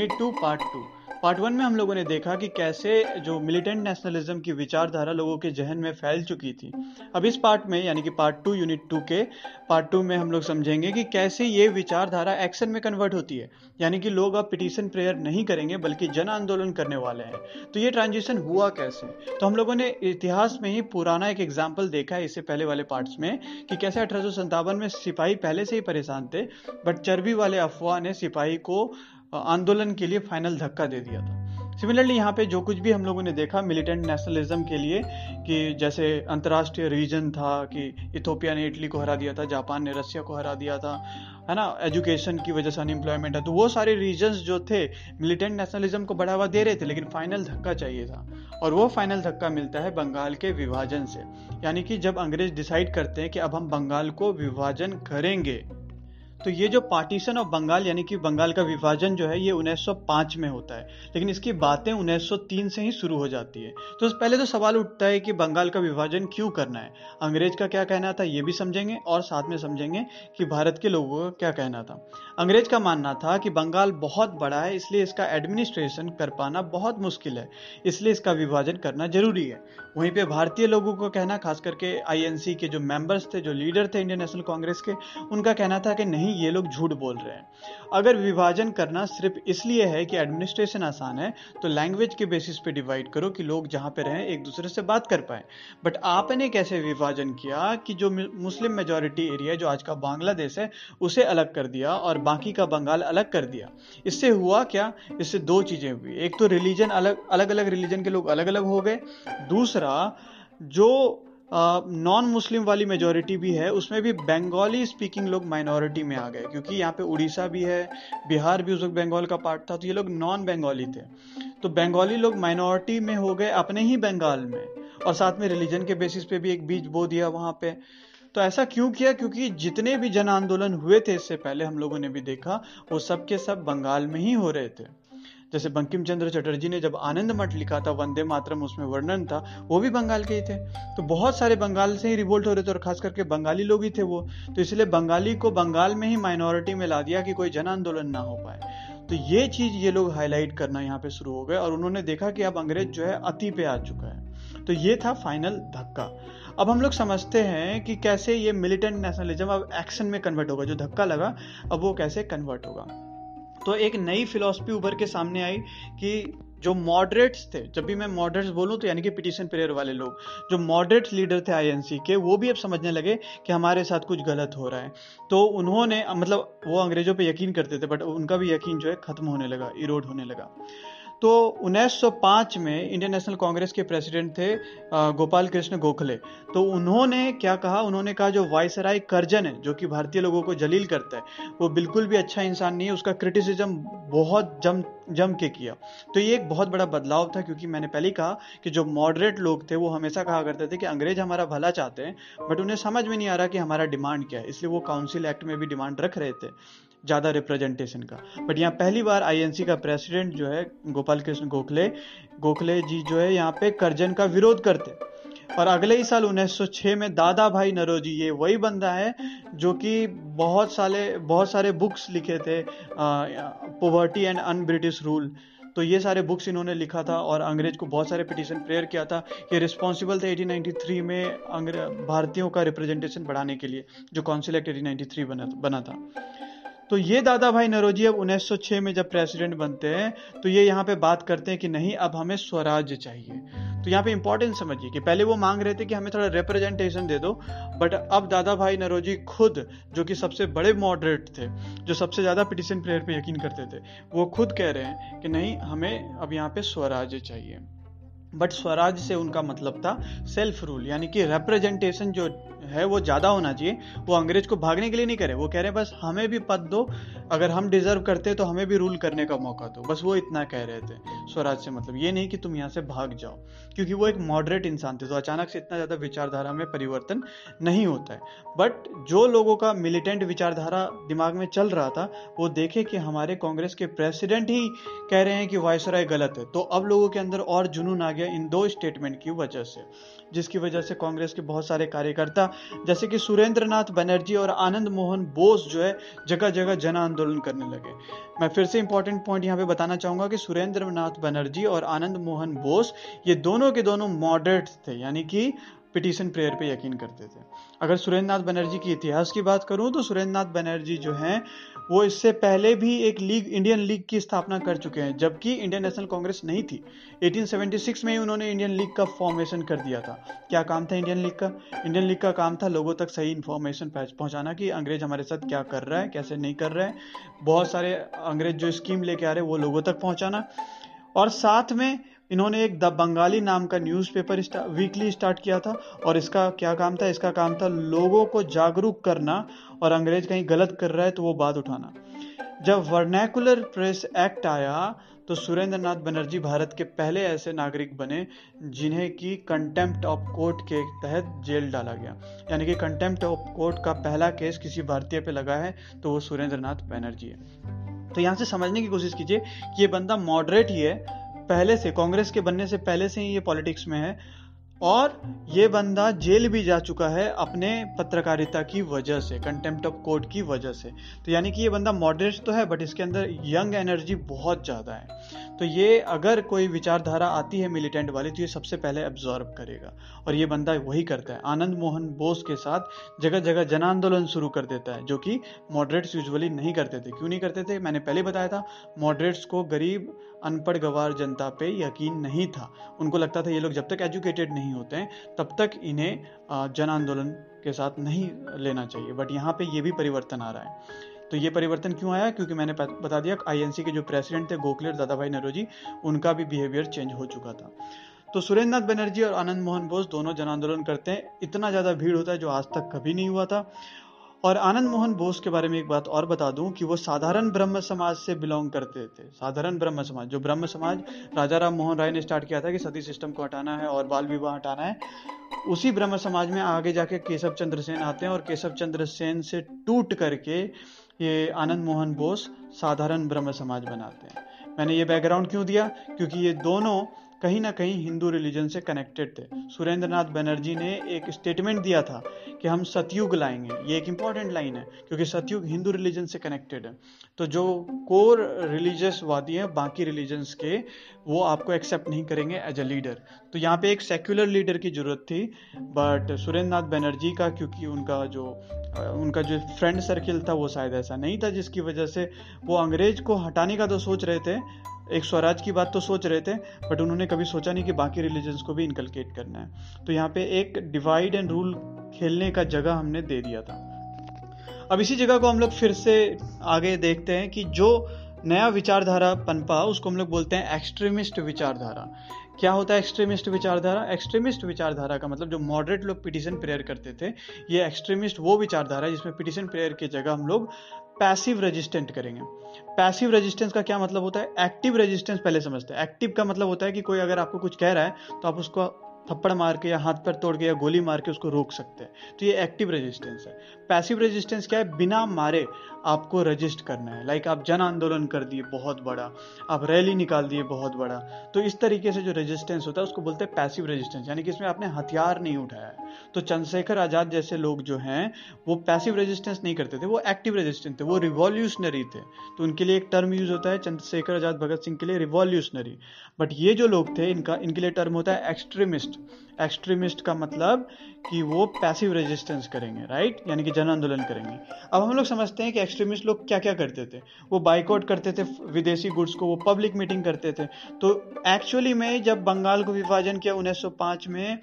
Unit two part two part one में हम लोगों ने देखा कि कैसे जो मिलिटेंट नेशनलिज्म की विचारधारा लोगों के जहन में फैल चुकी थी। अब इस पार्ट में, यानी कि पार्ट टू यूनिट टू के पार्ट टू में हम लोग समझेंगे कि कैसे ये विचारधारा एक्शन में कन्वर्ट होती है। यानी कि लोग अब पिटीशन प्रेयर नहीं करेंगे, बल्कि जन आंदोलन करने वाले हैं। तो ये ट्रांजिशन हुआ कैसे? तो हम लोगों ने इतिहास में ही पुराना एक एग्ज़ाम्पल देखा है इससे पहले वाले पार्ट्स में, कि कैसे अठारह में सिपाही पहले से ही परेशान थे बट चर्बी वाले अफवाह ने सिपाही को आंदोलन के लिए फाइनल धक्का दे दिया था। सिमिलरली यहाँ पे जो कुछ भी हम लोगों ने देखा मिलिटेंट नेशनलिज्म के लिए कि जैसे अंतर्राष्ट्रीय रीजन था कि इथोपिया ने इटली को हरा दिया था जापान ने रसिया को हरा दिया था, है ना? एजुकेशन की वजह से अनएम्प्लॉयमेंट है। तो वो सारे रीजन्स जो थे मिलिटेंट नेशनलिज्म को बढ़ावा दे रहे थे, लेकिन फाइनल धक्का चाहिए था। और वो फाइनल धक्का मिलता है बंगाल के विभाजन से। यानी कि जब अंग्रेज़ डिसाइड करते हैं कि अब हम बंगाल को विभाजन करेंगे तो ये जो पार्टीशन ऑफ़ बंगाल यानी कि बंगाल का विभाजन जो है, ये 1905 में होता है। लेकिन इसकी बातें 1903 से ही शुरू हो जाती है। तो पहले तो सवाल उठता है कि बंगाल का विभाजन क्यों करना है? अंग्रेज़ का क्या कहना था, ये भी समझेंगे, और साथ में समझेंगे कि भारत के लोगों का क्या कहना था। अंग्रेज़ का मानना था कि बंगाल बहुत बड़ा है, इसलिए इसका एडमिनिस्ट्रेशन कर पाना बहुत मुश्किल है। इसलिए इसका विभाजन करना ज़रूरी है। वहीं पर भारतीय लोगों का कहना, खास करके आईएनसी के जो मेंबर्स थे, जो लीडर थे इंडियन नेशनल कांग्रेस के, उनका कहना था कि नहीं ये लोग झूठ बोल रहे हैं। अगर विभाजन करना सिर्फ़ इसलिए है कि एडमिनिस्ट्रेशन आसान है तो लैंग्वेज के बेसिस पे डिवाइड करो कि लोग जहाँ पे रहें, एक दूसरे से बात कर पाए। बट आपने कैसे विभाजन किया कि जो मुस्लिम मेजोरिटी एरिया जो आज का बांग्लादेश है, उसे अलग कर दिया और बाकी का बंगाल अलग कर दिया? इससे हुआ क्या? इससे दो चीज़ें हुई। एक तो रिलीजन अलग अलग अलग रिलीजन के लोग अलग अलग हो गए। दूसरा, जो नॉन मुस्लिम वाली मेजोरिटी भी है, उसमें भी बंगाली स्पीकिंग लोग माइनॉरिटी में आ गए, क्योंकि यहाँ पे उड़ीसा भी है, बिहार भी उस वक्त बंगाल का पार्ट था तो ये लोग नॉन बंगाली थे। तो बंगाली लोग माइनॉरिटी में हो गए अपने ही बंगाल में, और साथ में रिलीजन के बेसिस पे भी एक बीज बो दिया वहाँ पे। तो ऐसा क्यों किया? क्योंकि जितने भी जन आंदोलन हुए थे इससे पहले हम लोगों ने भी देखा, वो सब के सब बंगाल में ही हो रहे थे। जैसे बंकिम चंद्र चटर्जी ने जब आनंद मठ लिखा था, वंदे मातरम, उसमें वर्णन था, वो भी बंगाल के ही थे। तो बहुत सारे बंगाल से ही रिवोल्ट हो रहे थे और खास करके बंगाली लोग ही थे वो। तो इसलिए बंगाली को बंगाल में ही माइनॉरिटी में ला दिया कि कोई जन आंदोलन ना हो पाए। तो ये चीज़ ये लोग हाईलाइट करना यहाँ पे शुरू हो गए और उन्होंने देखा कि अब अंग्रेज़ जो है अति पे आ चुका है। तो ये था फाइनल धक्का। अब हम लोग समझते हैं कि कैसे ये मिलिटेंट नेशनलिज्म अब एक्शन में कन्वर्ट होगा। जो धक्का लगा, अब वो कैसे कन्वर्ट होगा। तो एक नई फिलोसफी उभर के सामने आई कि जो मॉडरेट्स थे, जब भी मैं मॉडरेट्स बोलूँ तो यानी कि पिटिशन प्रेयर वाले लोग, जो मॉडरेट लीडर थे आईएनसी के, वो भी अब समझने लगे कि हमारे साथ कुछ गलत हो रहा है। तो उन्होंने मतलब वो अंग्रेज़ों पे यकीन करते थे बट उनका भी यकीन जो है खत्म होने लगा इरोड होने लगा। तो 1905 में इंडियन नेशनल कांग्रेस के प्रेसिडेंट थे गोपाल कृष्ण गोखले। तो उन्होंने क्या कहा? उन्होंने कहा, जो वायसराय करजन है, जो कि भारतीय लोगों को जलील करता है, वो बिल्कुल भी अच्छा इंसान नहीं है, उसका क्रिटिसिज्म बहुत जम जम के किया। तो ये एक बहुत बड़ा बदलाव था, क्योंकि मैंने पहले ही कहा कि जो मॉडरेट लोग थे, वो हमेशा कहा करते थे कि अंग्रेज़ हमारा भला चाहते हैं बट उन्हें समझ में नहीं आ रहा कि हमारा डिमांड क्या है। इसलिए वो काउंसिल एक्ट में भी डिमांड रख रहे थे। ज़्यादा रिप्रेजेंटेशन का। बट यहाँ पहली बार आईएनसी का प्रेसिडेंट जो है, गोपाल कृष्ण गोखले गोखले जी जो है यहाँ पे करजन का विरोध करते। और अगले ही साल 1906 में दादा भाई नरोजी, ये वही बंदा है जो कि बहुत सारे बहुत सारे बुक्स लिखे थे poverty and un British rule तो ये सारे बुक्स इन्होंने लिखा था और अंग्रेज़ को बहुत सारे पिटीशन प्रेयर किया था। ये रिस्पॉन्सिबल थे 1893 में भारतीयों का रिप्रेजेंटेशन बढ़ाने के लिए, जो काउंसिल एक्ट 1893 बना बना था। तो ये दादा भाई नरोजी अब 1906 में जब प्रेसिडेंट बनते हैं तो ये यहाँ पे बात करते हैं कि नहीं, अब हमें स्वराज्य चाहिए। तो यहाँ पे इंपॉर्टेंस समझिए कि पहले वो मांग रहे थे कि हमें थोड़ा रिप्रेजेंटेशन दे दो बट अब दादा भाई नरोजी खुद, जो कि सबसे बड़े मॉडरेट थे, जो सबसे ज़्यादा पिटिशन प्रेयर पे यकीन करते थे, वो खुद कह रहे हैं कि नहीं, हमें अब यहाँ पे स्वराज्य चाहिए। बट स्वराज से उनका मतलब था सेल्फ रूल यानी कि रिप्रेजेंटेशन जो है, वो ज़्यादा होना चाहिए। वो अंग्रेज़ को भागने के लिए नहीं करे। वो कह रहे हैं, बस हमें भी पद दो। अगर हम डिजर्व करते तो हमें भी रूल करने का मौका दो। बस वो इतना कह रहे थे। स्वराज से मतलब ये नहीं कि तुम यहाँ से भाग जाओ। क्योंकि वो एक मॉडरेट इंसान थे तो अचानक से इतना ज़्यादा विचारधारा में परिवर्तन नहीं होता है। बट जो लोगों का मिलिटेंट विचारधारा दिमाग में चल रहा था, वो देखे कि हमारे कांग्रेस के प्रेसिडेंट ही कह रहे हैं कि वायसराय गलत है। तो अब लोगों के अंदर और जुनून आ गया इन दो स्टेटमेंट की वजह से, जिसकी वजह से कांग्रेस के बहुत सारे कार्यकर्ता जैसे कि सुरेंद्र नाथ बनर्जी और आनंद मोहन बोस जो है जगह जगह जन आंदोलन करने लगे। मैं फिर से इंपॉर्टेंट पॉइंट यहाँ पे बताना चाहूँगा कि सुरेंद्र नाथ बनर्जी और आनंद मोहन बोस, ये दोनों के दोनों मॉडरेट थे, यानी कि पिटीशन प्रेयर पे यकीन करते थे। अगर सुरेंद्र नाथ बनर्जी की इतिहास की बात करूँ तो सुरेंद्र नाथ बनर्जी जो हैं, वो इससे पहले भी एक लीग, इंडियन लीग की स्थापना कर चुके हैं, जबकि इंडियन नेशनल कांग्रेस नहीं थी। 1876 में ही उन्होंने इंडियन लीग का फॉर्मेशन कर दिया था। क्या काम था इंडियन लीग का? इंडियन लीग का काम था लोगों तक सही इन्फॉर्मेशन पहुंचाना कि अंग्रेज़ हमारे साथ क्या कर रहा है, कैसे नहीं कर रहे हैं। बहुत सारे अंग्रेज़ जो स्कीम लेके आ रहे हैं, वो लोगों तक पहुंचाना। और साथ में इन्होंने एक द बंगाली नाम का न्यूज़पेपर वीकली स्टार्ट किया था और इसका क्या काम था? इसका काम था लोगों को जागरूक करना और अंग्रेज़ कहीं गलत कर रहा है तो वो बात उठाना। जब वर्नैकुलर प्रेस एक्ट आया तो सुरेंद्र नाथ बनर्जी भारत के पहले ऐसे नागरिक बने जिन्हें की कंटेम्प्ट ऑफ़ कोर्ट के तहत जेल डाला गया। यानी कि कंटेम्प्ट ऑफ़ कोर्ट का पहला केस किसी भारतीय पे लगा है तो वो सुरेंद्र नाथ बनर्जी है। तो यहाँ से समझने की कोशिश कीजिए कि ये बंदा मॉडरेट ही है पहले से कांग्रेस के बनने से पहले से ही ये पॉलिटिक्स में है। और ये बंदा जेल भी जा चुका है अपने पत्रकारिता की वजह से कंटेम्प्ट ऑफ़ कोर्ट की वजह से। तो यानी कि ये बंदा मॉडरेट तो है बट इसके अंदर यंग एनर्जी बहुत ज़्यादा है। तो ये अगर कोई विचारधारा आती है मिलिटेंट वाली तो ये सबसे पहले एब्जॉर्ब करेगा। और ये बंदा वही करता है। आनंद मोहन बोस के साथ जगह जगह जन आंदोलन शुरू कर देता है, जो कि मॉडरेट्स यूजुअली नहीं करते थे। क्यों नहीं करते थे? मैंने पहले बताया था मॉडरेट्स को गरीब, अनपढ़ गवार जनता पे यकीन नहीं था। उनको लगता था ये लोग जब तक एजुकेटेड नहीं होते हैं, तब तक इन्हें जन आंदोलन के साथ नहीं लेना चाहिए। बट यहाँ पे ये भी परिवर्तन आ रहा है। तो ये परिवर्तन क्यों आया? क्योंकि मैंने बता दिया आईएनसी के जो प्रेसिडेंट थे, गोखले दादा भाई नरोजी उनका भी बिहेवियर चेंज हो चुका था। तो सुरेंद्र नाथ बनर्जी और आनंद मोहन बोस दोनों जन आंदोलन करते हैं। इतना ज़्यादा भीड़ होता है जो आज तक कभी नहीं हुआ था। और आनंद मोहन बोस के बारे में एक बात और बता दूँ कि वो साधारण ब्रह्म समाज से बिलोंग करते थे, साधारण ब्रह्म समाज, जो ब्रह्म समाज राजा राम मोहन राय ने स्टार्ट किया था कि सती सिस्टम को हटाना है और बाल विवाह हटाना है, उसी ब्रह्म समाज में आगे जाके केशव चंद्र सेन आते हैं और केशव चंद्र सेन से टूट करके ये आनंद मोहन बोस साधारण ब्रह्म समाज बनाते हैं। मैंने ये बैकग्राउंड क्यों दिया? क्योंकि ये दोनों कहीं ना कहीं हिंदू रिलीजन से कनेक्टेड थे। सुरेंद्र नाथ बनर्जी ने एक स्टेटमेंट दिया था कि हम सतयुग लाएँगे। ये एक इंपॉर्टेंट लाइन है, क्योंकि सतयुग हिंदू रिलीजन से कनेक्टेड है। तो जो कोर रिलीजियस वादी हैं, बाकी रिलीजन्स के, वो आपको एक्सेप्ट नहीं करेंगे एज अ लीडर तो यहाँ पे एक सेक्युलर लीडर की ज़रूरत थी बट सुरेंद्र नाथ बनर्जी का, क्योंकि उनका जो उनका जो फ्रेंड सर्किल था, वो शायद ऐसा नहीं था, जिसकी वजह से वो अंग्रेज़ को हटाने का तो सोच रहे थे, एक स्वराज की बात तो सोच रहे थे बट उन्होंने कभी सोचा नहीं कि बाकी रिलीजन्स को भी इनकलकेट करना है. तो यहाँ पे एक डिवाइड एंड रूल खेलने का जगह हमने दे दिया था. अब इसी जगह को हम लोग फिर से आगे देखते हैं कि जो नया विचारधारा पनपा, उसको हम लोग बोलते हैं एक्सट्रीमिस्ट विचारधारा। क्या होता है एक्सट्रीमिस्ट विचारधारा? एक्सट्रीमिस्ट विचारधारा का मतलब जो मॉडरेट लोग पिटिशन प्रेयर करते थे, ये एक्सट्रीमिस्ट वो विचारधारा है जिसमें पिटिशन प्रेयर की जगह हम लोग पैसिव रेजिस्टेंट करेंगे। पैसिव रेजिस्टेंस का क्या मतलब होता है? एक्टिव रेजिस्टेंस पहले समझते हैं। एक्टिव का मतलब होता है कि कोई अगर आपको कुछ कह रहा है तो आप उसको थप्पड़ मार के या हाथ पर तोड़ के या गोली मार के उसको रोक सकते हैं। तो ये एक्टिव रेजिस्टेंस है। पैसिव रेजिस्टेंस क्या है? बिना मारे आपको रजिस्ट करना है। लाइक आप जन आंदोलन कर दिए बहुत बड़ा। आप रैली निकाल दिए बहुत बड़ा। तो इस तरीके से जो रेजिस्टेंस होता है, उसको बोलते हैं पैसिव रेजिस्टेंस यानी कि इसमें आपने हथियार नहीं उठाया। है तो चंद्रशेखर आज़ाद जैसे लोग जो हैं, वो पैसिव रेजिस्टेंस नहीं करते थे, वो एक्टिव रेजिस्टेंस थे, वो रिवॉल्यूशनरी थे। तो उनके लिए एक टर्म यूज़ होता है, चंद्रशेखर आज़ाद, भगत सिंह के लिए रिवॉल्यूशनरी बट ये जो लोग थे, इनका, इनके लिए टर्म होता है एक्सट्रीमिस्ट एक्सट्रीमिस्ट का मतलब कि वो पैसिव रेजिस्टेंस करेंगे राइट यानी कि जन आंदोलन करेंगे। अब हम लोग समझते हैं कि एक्सट्रीमिस्ट लोग क्या क्या करते थे? वो बाइकआउट करते थे विदेशी गुड्स को, वो पब्लिक मीटिंग करते थे। तो एक्चुअली में जब बंगाल को विभाजन किया 1905 में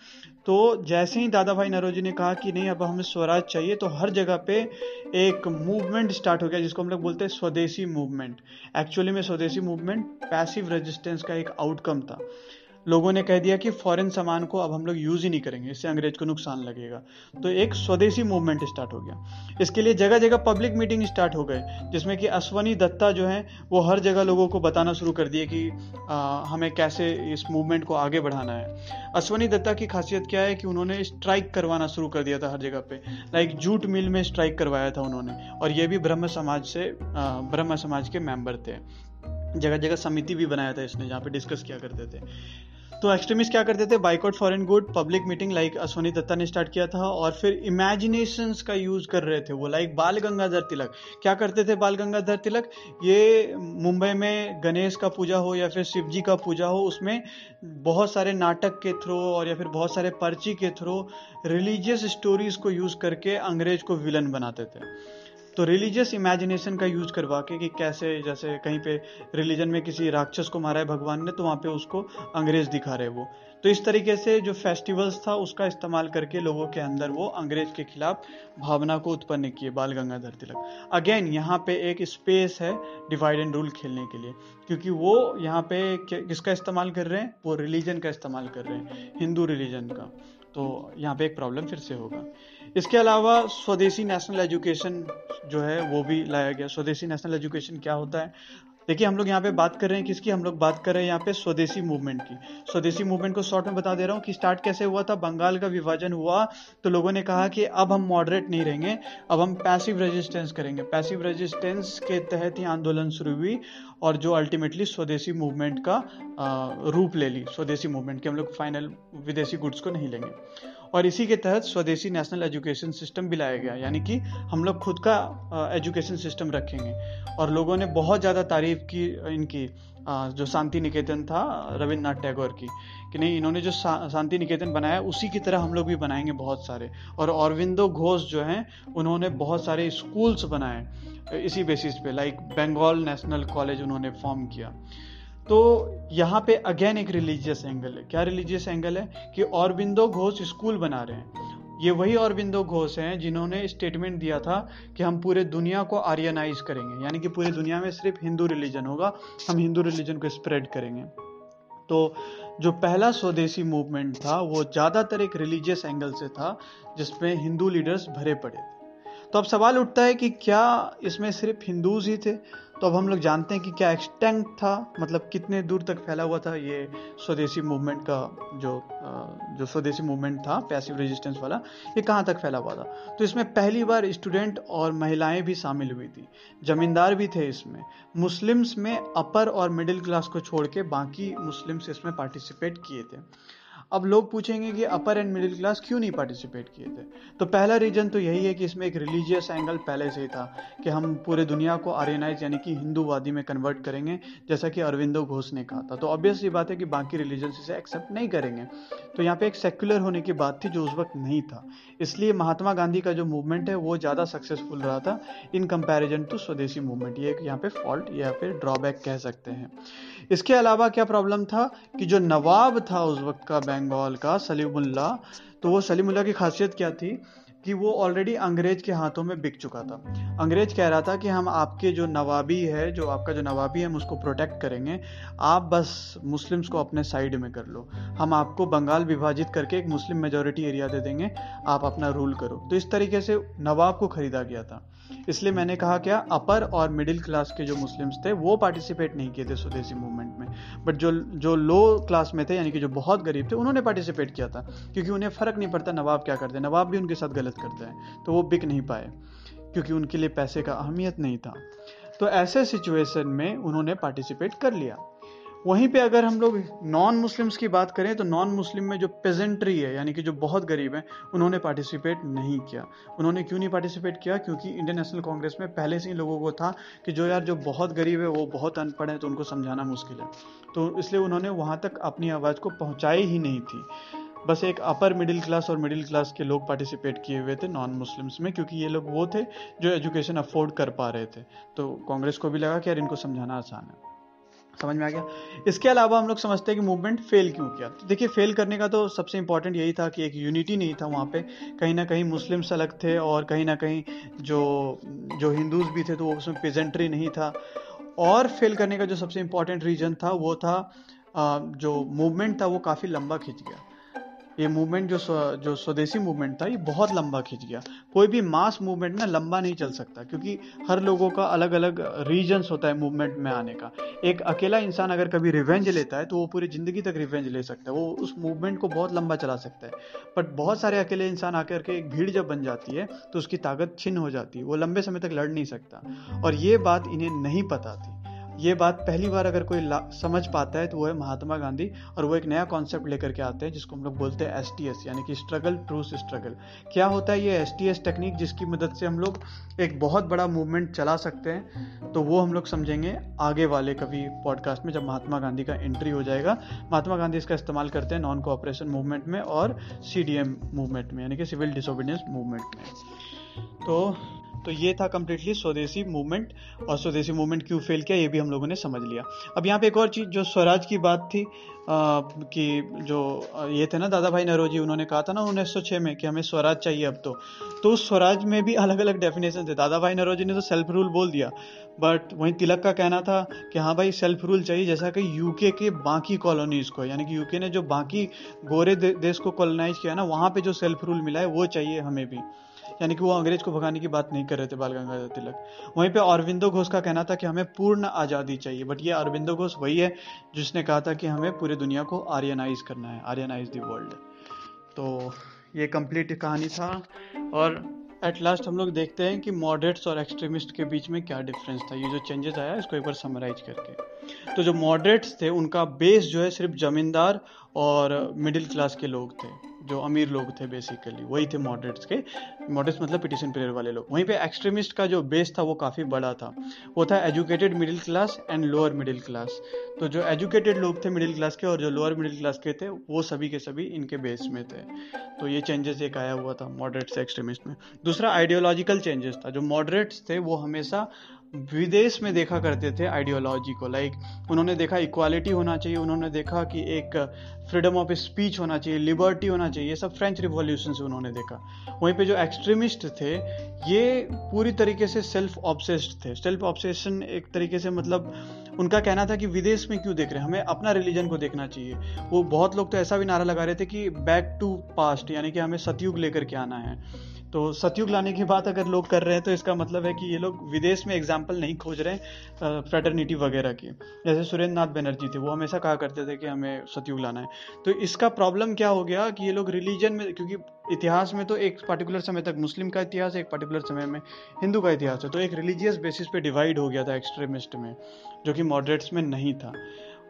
तो जैसे ही दादा भाई नरोजी ने कहा कि नहीं, अब हमें स्वराज चाहिए तो हर जगह पे एक मूवमेंट स्टार्ट हो गया, जिसको हम लोग बोलते हैं स्वदेशी मूवमेंट एक्चुअली में स्वदेशी मूवमेंट पैसिव रेजिस्टेंस का एक आउटकम था। लोगों ने कह दिया कि फॉरेन सामान को अब हम लोग यूज़ ही नहीं करेंगे इससे अंग्रेज़ को नुकसान लगेगा। तो एक स्वदेशी मूवमेंट स्टार्ट हो गया। इसके लिए जगह जगह पब्लिक मीटिंग स्टार्ट हो गए जिसमें कि अश्वनी दत्ता जो है वो हर जगह लोगों को बताना शुरू कर दिए कि आ, हमें कैसे इस मूवमेंट को आगे बढ़ाना है। अश्वनी दत्ता की खासियत क्या है कि उन्होंने स्ट्राइक करवाना शुरू कर दिया था हर जगह पे। लाइक जूट मिल में स्ट्राइक करवाया था उन्होंने और ये भी ब्रह्म समाज से ब्रह्म समाज के मेंबर थे। जगह जगह समिति भी बनाया था इसने जहाँ पे डिस्कस किया करते थे। तो एक्सट्रीमिस्ट क्या करते थे? Boycott foreign goods public meeting like Soni Datta ने स्टार्ट किया था और फिर इमेजिनेशन का यूज़ कर रहे थे वो लाइक बाल गंगाधर तिलक। क्या करते थे बाल गंगाधर तिलक? ये मुंबई में गणेश का पूजा हो या फिर शिव जी का पूजा हो, उसमें बहुत सारे नाटक के थ्रू और या फिर बहुत सारे पर्ची के थ्रू रिलीजियस स्टोरीज को यूज़ करके अंग्रेज़ को विलन बनाते थे। तो रिलीजियस इमेजिनेशन का यूज़ करवा के कि कैसे, जैसे कहीं पे रिलीजन में किसी राक्षस को मारा है भगवान ने तो वहाँ पे उसको अंग्रेज़ दिखा रहे वो। तो इस तरीके से जो फेस्टिवल्स था, उसका इस्तेमाल करके लोगों के अंदर वो अंग्रेज़ के खिलाफ भावना को उत्पन्न किए, बाल गंगाधर तिलक अगेन यहाँ पे एक स्पेस है डिवाइड एंड रूल खेलने के लिए, क्योंकि वो यहाँ पे किसका इस्तेमाल कर रहे हैं? वो रिलीजन का इस्तेमाल कर रहे हैं, हिंदू रिलीजन का। तो यहाँ पे एक प्रॉब्लम फिर से होगा। इसके अलावा स्वदेशी नेशनल एजुकेशन जो है, वो भी लाया गया। स्वदेशी नेशनल एजुकेशन क्या होता है? देखिए, हम लोग यहाँ पे बात कर रहे हैं किसकी, हम लोग बात कर रहे हैं यहाँ पे स्वदेशी मूवमेंट की। स्वदेशी मूवमेंट को शॉर्ट में बता दे रहा हूँ कि स्टार्ट कैसे हुआ था, बंगाल का विभाजन हुआ तो लोगों ने कहा कि अब हम मॉडरेट नहीं रहेंगे, अब हम पैसिव रेजिस्टेंस करेंगे। पैसिव रेजिस्टेंस के तहत ही आंदोलन शुरू हुई और जो अल्टीमेटली स्वदेशी मूवमेंट का रूप ले ली। स्वदेशी मूवमेंट के हम लोग फाइनल विदेशी गुड्स को नहीं लेंगे। और इसी के तहत स्वदेशी नेशनल एजुकेशन सिस्टम भी लाया गया, यानी कि हम लोग खुद का एजुकेशन सिस्टम रखेंगे। और लोगों ने बहुत ज़्यादा तारीफ़ की इनकी जो शांति निकेतन था, रविन्द्रनाथ टैगोर की, कि नहीं, इन्होंने जो शांति निकेतन बनाया, उसी की तरह हम लोग भी बनाएँगे बहुत सारे। और अरविंदो घोष जो हैं, उन्होंने बहुत सारे स्कूल्स बनाए इसी बेसिस पे लाइक बंगाल नेशनल कॉलेज उन्होंने फॉर्म किया। तो यहाँ पे अगेन एक रिलीजियस एंगल है। क्या रिलीजियस एंगल है? कि औरबिंदो घोष स्कूल बना रहे हैं। ये वही औरबिंदो घोष हैं जिन्होंने स्टेटमेंट दिया था कि हम पूरे दुनिया को आर्यनाइज करेंगे। यानी कि पूरी दुनिया में सिर्फ़ हिंदू रिलीजन होगा, हम हिंदू रिलीजन को स्प्रेड करेंगे। तो जो पहला स्वदेशी मूवमेंट था, वो ज़्यादातर एक रिलीजियस एंगल से था, जिसमें हिंदू लीडर्स भरे पड़े थे। तो अब सवाल उठता है कि क्या इसमें सिर्फ़ हिंदूज ही थे? तो अब हम लोग जानते हैं कि क्या एक्सटेंट था मतलब कितने दूर तक फैला हुआ था ये स्वदेशी मूवमेंट का जो जो स्वदेशी मूवमेंट था पैसिव रेजिस्टेंस वाला, ये कहाँ तक फैला हुआ था? तो इसमें पहली बार स्टूडेंट और महिलाएँ भी शामिल हुई थी। जमींदार भी थे इसमें। मुस्लिम्स में अपर और मिडिल क्लास को छोड़ के बाकी मुस्लिम्स इसमें पार्टिसिपेट किए थे। अब लोग पूछेंगे कि अपर एंड मिडिल क्लास क्यों नहीं पार्टिसिपेट किए थे? तो पहला रीजन तो यही है कि इसमें एक रिलीजियस एंगल पहले से ही था कि हम पूरे दुनिया को आर्यनाइज यानी कि हिंदूवादी में कन्वर्ट करेंगे, जैसा कि अरविंदो घोष ने कहा था। तो ऑब्वियस ये बात है कि बाकी रिलीजन इसे एक्सेप्ट नहीं करेंगे। तो यहाँ पे एक सेक्युलर होने की बात थी जो उस वक्त नहीं था। इसलिए महात्मा गांधी का जो मूवमेंट है, वो ज़्यादा सक्सेसफुल रहा था in comparison to swadeshi movement ये यहाँ पे फॉल्ट या फिर ड्रॉबैक कह सकते हैं। इसके अलावा क्या प्रॉब्लम था कि जो नवाब था उस वक्त का बंगाल का सलीमुल्ला। तो वो सलीमुल्ला की खासियत क्या थी? कि वो ऑलरेडी अंग्रेज़ के हाथों में बिक चुका था। अंग्रेज़ कह रहा था कि हम आपके जो नवाबी है, जो आपका जो नवाबी है, हम उसको प्रोटेक्ट करेंगे। आप बस मुस्लिम्स को अपने साइड में कर लो। हम आपको बंगाल विभाजित करके एक मुस्लिम मेजोरिटी एरिया दे देंगे। आप अपना रूल करो। तो इस तरीके से नवाब को खरीदा गया था। इसलिए मैंने कहा क्या अपर और मिडिल क्लास के जो मुस्लिम्स थे, वो पार्टिसिपेट नहीं किए थे स्वदेशी मूवमेंट में। बट जो जो लो क्लास में थे, यानी कि जो बहुत गरीब थे, उन्होंने पार्टिसिपेट किया था। क्योंकि उन्हें फ़र्क नहीं पड़ता नवाब क्या करते नवाब भी उनके साथ गलत करते हैं तो वो बिक नहीं पाए। क्योंकि उनके लिए पैसे का अहमियत नहीं था। तो ऐसे सिचुएशन में उन्होंने पार्टिसिपेट कर लिया। वहीं पे अगर हम लोग नॉन मुस्लिम्स की बात करें तो नॉन मुस्लिम में जो पेजेंट्री है, यानी कि जो बहुत गरीब हैं, उन्होंने पार्टिसिपेट नहीं किया। उन्होंने क्यों नहीं पार्टिसिपेट किया? क्योंकि इंडियन नेशनल कांग्रेस में पहले से ही लोगों को था कि जो यार जो बहुत गरीब है, वो बहुत अनपढ़ है तो उनको समझाना मुश्किल है। तो इसलिए उन्होंने वहाँ तक अपनी आवाज़ को पहुँचाई ही नहीं थी। बस एक अपर मिडिल क्लास और मिडिल क्लास के लोग पार्टिसिपेट किए हुए थे नॉन मुस्लिम्स में, क्योंकि ये लोग वो थे जो एजुकेशन अफोर्ड कर पा रहे थे। तो कांग्रेस को भी लगा कि यार इनको समझाना आसान है। समझ में आ गया। इसके अलावा हम लोग समझते हैं कि मूवमेंट फेल क्यों किया? तो देखिए फेल करने का तो सबसे इंपॉर्टेंट यही था कि एक यूनिटी नहीं था वहाँ पे। कहीं ना कहीं मुस्लिम्स अलग थे और कहीं ना कहीं जो जो हिंदूज भी थे तो वो उसमें पेजेंट्री नहीं था। और फेल करने का जो सबसे इंपॉर्टेंट रीजन था वो था जो मूवमेंट था वो काफ़ी लंबा खींच गया। ये मूवमेंट जो जो स्वदेशी मूवमेंट था, ये बहुत लंबा खींच गया। कोई भी मास मूवमेंट ना लंबा नहीं चल सकता, क्योंकि हर लोगों का अलग अलग रीजन्स होता है मूवमेंट में आने का। एक अकेला इंसान अगर कभी रिवेंज लेता है तो वो पूरी ज़िंदगी तक रिवेंज ले सकता है। वो उस मूवमेंट को बहुत लंबा चला सकता है। बट बहुत सारे अकेले इंसान आकर के एक भीड़ जब बन जाती है तो उसकी ताकत छिन्न हो जाती है। वो लंबे समय तक लड़ नहीं सकता। और ये बात इन्हें नहीं पता थी। ये बात पहली बार अगर कोई समझ पाता है तो वो है महात्मा गांधी और वो एक नया कॉन्सेप्ट लेकर के आते हैं, जिसको हम लोग बोलते हैं एस टी एस यानी कि स्ट्रगल ट्रूस स्ट्रगल क्या होता है ये एस टी एस टेक्निक जिसकी मदद से हम लोग एक बहुत बड़ा मूवमेंट चला सकते हैं? तो वो हम लोग समझेंगे आगे वाले कभी पॉडकास्ट में, जब महात्मा गांधी का एंट्री हो जाएगा। महात्मा गांधी इसका इस्तेमाल करते हैं नॉन कोऑपरेशन मूवमेंट में और सी डी एम मूवमेंट में, यानी कि सिविल डिसोबीडियंस मूवमेंट में. तो तो ये था कम्प्लीटली स्वदेशी मूवमेंट और स्वदेशी मूवमेंट क्यों फेल किया ये भी हम लोगों ने समझ लिया। अब यहाँ पे एक और चीज़ जो स्वराज की बात थी आ, कि जो ये थे ना दादा भाई नरोजी उन्होंने कहा था ना उन्नीस सौ छः में कि हमें स्वराज चाहिए अब तो। तो उस स्वराज में भी अलग अलग डेफिनेशन थे। दादा भाई नरोजी ने तो सेल्फ रूल बोल दिया बट वहीं तिलक का कहना था कि हाँ भाई सेल्फ रूल चाहिए जैसा कि यूके के बाकी कॉलोनीज को यानी कि यूके ने जो बाकी गोरे दे, देश को कॉलोनाइज किया ना वहाँ पे जो सेल्फ रूल मिला है वो चाहिए हमें भी। यानी कि वो अंग्रेज़ को भगाने की बात नहीं कर रहे थे बाल गंगाधर तिलक। वहीं पे अरविंदो घोष का कहना था कि हमें पूर्ण आज़ादी चाहिए बट ये अरविंदो घोष वही है जिसने कहा था कि हमें पूरी दुनिया को आर्यनाइज करना है, आर्यनाइज दी वर्ल्ड तो ये कंप्लीट कहानी था और एट लास्ट हम लोग देखते हैं कि मॉडरेट्स और एक्सट्रीमिस्ट के बीच में क्या डिफरेंस था। ये जो चेंजेस आया, इसको एक बार समराइज करके। तो जो मॉडरेट्स थे, उनका बेस जो है सिर्फ़ जमींदार और मिडिल क्लास के लोग थे, जो अमीर लोग थे बेसिकली वही थे मॉडरेट्स के। मॉडरेट्स मतलब पिटिशन पीरियड वाले लोग। वहीं पे एक्सट्रीमिस्ट का जो बेस था वो काफ़ी बड़ा था। वो था educated middle class and lower middle class तो जो एजुकेटेड लोग थे मिडिल क्लास के और जो लोअर मिडिल क्लास के थे, वो सभी के सभी इनके बेस में थे। तो ये चेंजेस एक आया हुआ था मॉडरेट से एक्सट्रीमिस्ट में। दूसरा आइडियोलॉजिकल चेंजेस था। जो मॉडरेट्स थे, वो हमेशा विदेश में देखा करते थे आइडियोलॉजी को। लाइक उन्होंने देखा इक्वालिटी होना चाहिए, उन्होंने देखा कि एक फ्रीडम ऑफ़ स्पीच होना चाहिए लिबर्टी होना चाहिए, ये सब फ्रेंच रिवॉल्यूशन से उन्होंने देखा। वहीं पे जो एक्सट्रीमिस्ट थे, ये पूरी तरीके से सेल्फ ऑब्सेस्ड थे। सेल्फ ऑब्सेशन एक तरीके से मतलब उनका कहना था कि विदेश में क्यों देख रहे हैं? हमें अपना रिलीजन को देखना चाहिए। वो बहुत लोग तो ऐसा भी नारा लगा रहे थे कि बैक टू पास्ट यानी कि हमें सतयुग लेकर के आना है। तो सतयुग लाने की बात अगर लोग कर रहे हैं तो इसका मतलब है कि ये लोग विदेश में एग्ज़ाम्पल नहीं खोज रहे हैं फ्रेटर्निटी वगैरह की। जैसे सुरेंद्र नाथ बनर्जी थे, वो हमेशा कहा करते थे कि हमें सतयुग लाना है। तो इसका प्रॉब्लम क्या हो गया कि ये लोग रिलीजन में, क्योंकि इतिहास में तो एक पर्टिकुलर समय तक मुस्लिम का इतिहास है एक पर्टिकुलर समय में हिंदू का इतिहास है। तो एक रिलीजियस बेसिस पे डिवाइड हो गया था एक्सट्रीमिस्ट में, जो कि मॉडरेट्स में नहीं था।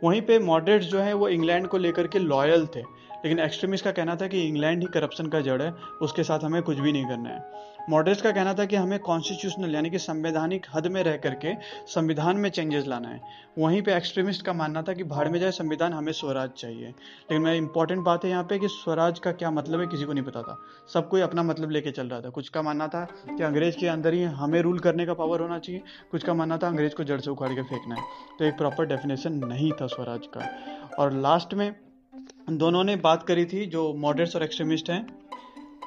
वहीं पे मॉडरेट्स जो है, वो इंग्लैंड को लेकर के लॉयल थे। लेकिन एक्सट्रीमिस्ट का कहना था कि इंग्लैंड ही करप्शन का जड़ है, उसके साथ हमें कुछ भी नहीं करना है। मॉडरेट्स का कहना था कि हमें कॉन्स्टिट्यूशनल यानी कि संवैधानिक हद में रह करके संविधान में चेंजेस लाना है। वहीं पे एक्सट्रीमिस्ट का मानना था कि भाड़ में जाए संविधान, हमें स्वराज चाहिए। लेकिन मैं इंपॉर्टेंट बात है यहाँ पे कि स्वराज का क्या मतलब है, किसी को नहीं पता था। सब कोई अपना मतलब लेके चल रहा था। कुछ का मानना था कि अंग्रेज़ के अंदर ही हमें रूल करने का पावर होना चाहिए। कुछ का मानना था अंग्रेज़ को जड़ से उखाड़ के फेंकना है। तो एक प्रॉपर डेफिनेशन नहीं था स्वराज का। और लास्ट में दोनों ने बात करी थी जो मॉडरेट्स और एक्सट्रीमिस्ट हैं,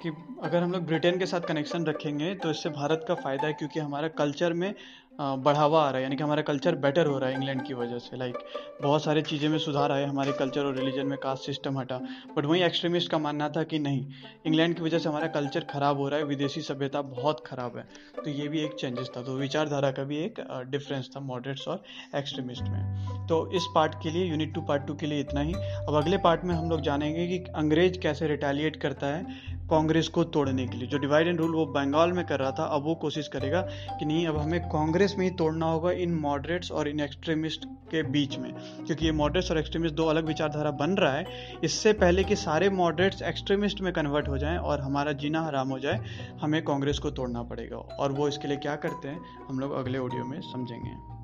कि अगर हम लोग ब्रिटेन के साथ कनेक्शन रखेंगे तो इससे भारत का फ़ायदा है, क्योंकि हमारा कल्चर में बढ़ावा आ रहा है, यानी कि हमारा कल्चर बेटर हो रहा है इंग्लैंड की वजह से लाइक बहुत सारी चीज़ें में सुधार आए, हमारे कल्चर और रिलीजन में कास्ट सिस्टम हटा बट वहीं एक्सट्रीमिस्ट का मानना था कि नहीं इंग्लैंड की वजह से हमारा कल्चर ख़राब हो रहा है, विदेशी सभ्यता बहुत ख़राब है तो ये भी एक चेंजेस था तो विचारधारा का भी एक डिफरेंस था मॉडरेट्स और एक्सट्रीमिस्ट में। तो इस पार्ट के लिए यूनिट टू पार्ट टू के लिए इतना ही, अब अगले पार्ट में हम लोग जानेंगे कि अंग्रेज़ कैसे रिटेलिएट करता है कांग्रेस को तोड़ने के लिए, जो डिवाइड एंड रूल वो बंगाल में कर रहा था, अब वो कोशिश करेगा कि नहीं, अब हमें कांग्रेस में ही तोड़ना होगा इन मॉडरेट्स और इन एक्सट्रीमिस्ट के बीच में। क्योंकि ये मॉडरेट्स और एक्सट्रीमिस्ट दो अलग विचारधारा बन रहा है। इससे पहले कि सारे मॉडरेट्स एक्सट्रीमिस्ट में कन्वर्ट हो जाएँ और हमारा जीना हराम हो जाए, हमें कांग्रेस को तोड़ना पड़ेगा। और वो इसके लिए क्या करते हैं, हम लोग अगले ऑडियो में समझेंगे।